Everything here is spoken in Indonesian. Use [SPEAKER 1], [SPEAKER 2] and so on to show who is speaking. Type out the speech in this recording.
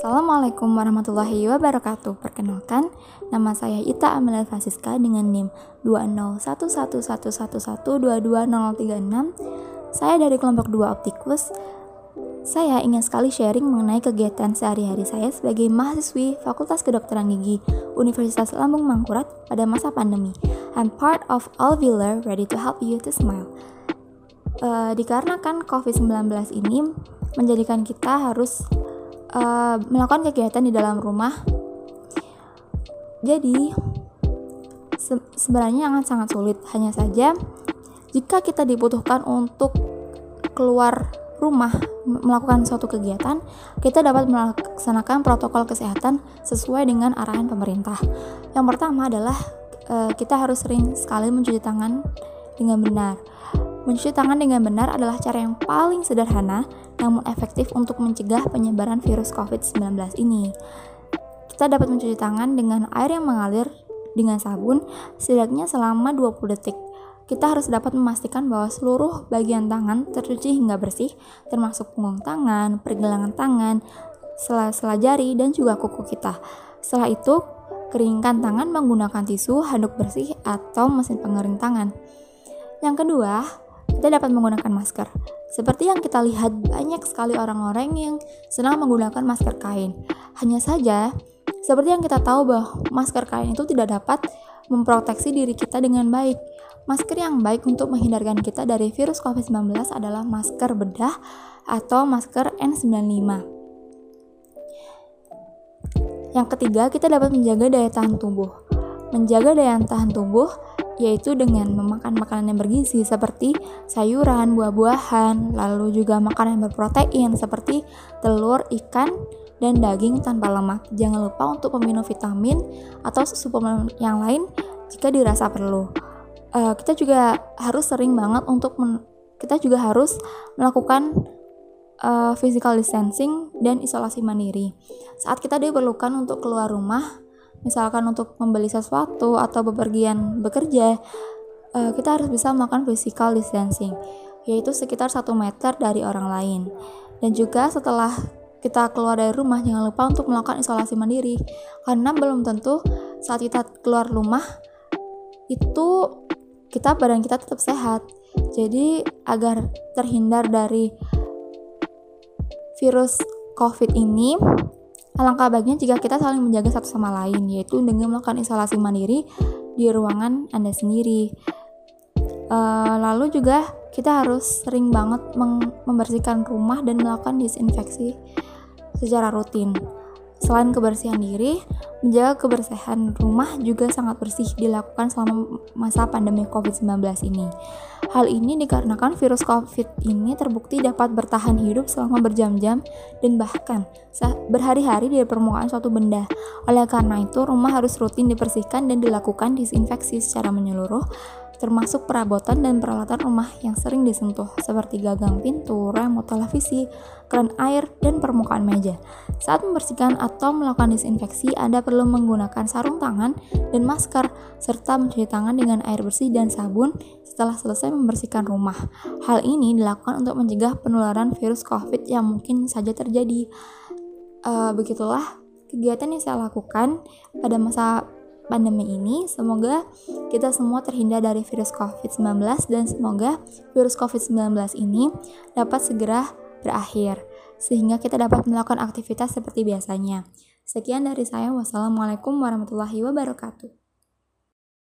[SPEAKER 1] Assalamualaikum warahmatullahi wabarakatuh. Perkenalkan, nama saya Ita Amelia Fasiska dengan NIM 2011111220036. Saya dari kelompok 2 Optikus. Saya ingin sekali sharing mengenai kegiatan sehari-hari saya sebagai mahasiswi Fakultas Kedokteran Gigi Universitas Lambung Mangkurat pada masa pandemi. I'm part of Alveolar, ready to help you to smile. Uh, dikarenakan COVID-19 ini menjadikan kita harus uh, melakukan kegiatan di dalam rumah. Jadi se sebenarnya akan sangat sulit. Hanya saja jika kita dibutuhkan untuk keluar rumah melakukan suatu kegiatan, kita dapat melaksanakan protokol kesehatan sesuai dengan arahan pemerintah. Yang pertama adalah uh, kita harus sering sekali mencuci tangan dengan benar. Mencuci tangan dengan benar adalah cara yang paling sederhana namun efektif untuk mencegah penyebaran virus COVID-19 ini. Kita dapat mencuci tangan dengan air yang mengalir dengan sabun setidaknya selama 20 detik. Kita harus dapat memastikan bahwa seluruh bagian tangan tercuci hingga bersih, termasuk punggung tangan, pergelangan tangan, sela-sela jari, dan juga kuku kita. Setelah itu, keringkan tangan menggunakan tisu, handuk bersih, atau mesin pengering tangan. Yang kedua, kita dapat menggunakan masker. Seperti yang kita lihat banyak sekali orang-orang yang senang menggunakan masker kain. Hanya saja, seperti yang kita tahu bahwa masker kain itu tidak dapat memproteksi diri kita dengan baik. Masker yang baik untuk menghindarkan kita dari virus COVID-19 adalah masker bedah atau masker N95. Yang ketiga, kita dapat menjaga daya tahan tubuh. Menjaga daya tahan tubuh yaitu dengan memakan makanan yang bergizi seperti sayuran, buah-buahan, lalu juga makanan yang berprotein seperti telur, ikan, dan daging tanpa lemak. Jangan lupa untuk meminum vitamin atau suplemen yang lain jika dirasa perlu. Uh, kita juga harus sering banget untuk kita juga harus melakukan uh, physical distancing dan isolasi mandiri. Saat kita diperlukan untuk keluar rumah, misalkan untuk membeli sesuatu atau bepergian bekerja, uh, kita harus bisa melakukan physical distancing, yaitu sekitar 1 meter dari orang lain. Dan juga setelah kita keluar dari rumah, jangan lupa untuk melakukan isolasi mandiri, karena belum tentu saat kita keluar rumah itu kita badan kita tetap sehat. Jadi agar terhindar dari virus COVID ini, Alangkah baiknya jika kita saling menjaga satu sama lain, yaitu dengan melakukan isolasi mandiri di ruangan Anda sendiri. Uh, lalu juga kita harus sering banget membersihkan rumah dan melakukan disinfeksi secara rutin. Selain kebersihan diri, menjaga kebersihan rumah juga sangat bersih dilakukan selama masa pandemi COVID-19 ini. Hal ini dikarenakan virus COVID ini terbukti dapat bertahan hidup selama berjam-jam dan bahkan berhari-hari di permukaan suatu benda. Oleh karena itu, rumah harus rutin dibersihkan dan dilakukan disinfeksi secara menyeluruh termasuk perabotan dan peralatan rumah yang sering disentuh, seperti gagang pintu, remote televisi, keran air, dan permukaan meja. Saat membersihkan atau melakukan disinfeksi, Anda perlu menggunakan sarung tangan dan masker, serta mencuci tangan dengan air bersih dan sabun setelah selesai membersihkan rumah. Hal ini dilakukan untuk mencegah penularan virus COVID yang mungkin saja terjadi. Uh, begitulah kegiatan yang saya lakukan pada masa pandemi ini, semoga kita semua terhindar dari virus COVID-19 dan semoga virus COVID-19 ini dapat segera berakhir sehingga kita dapat melakukan aktivitas seperti biasanya. Sekian dari saya. Wassalamualaikum warahmatullahi wabarakatuh.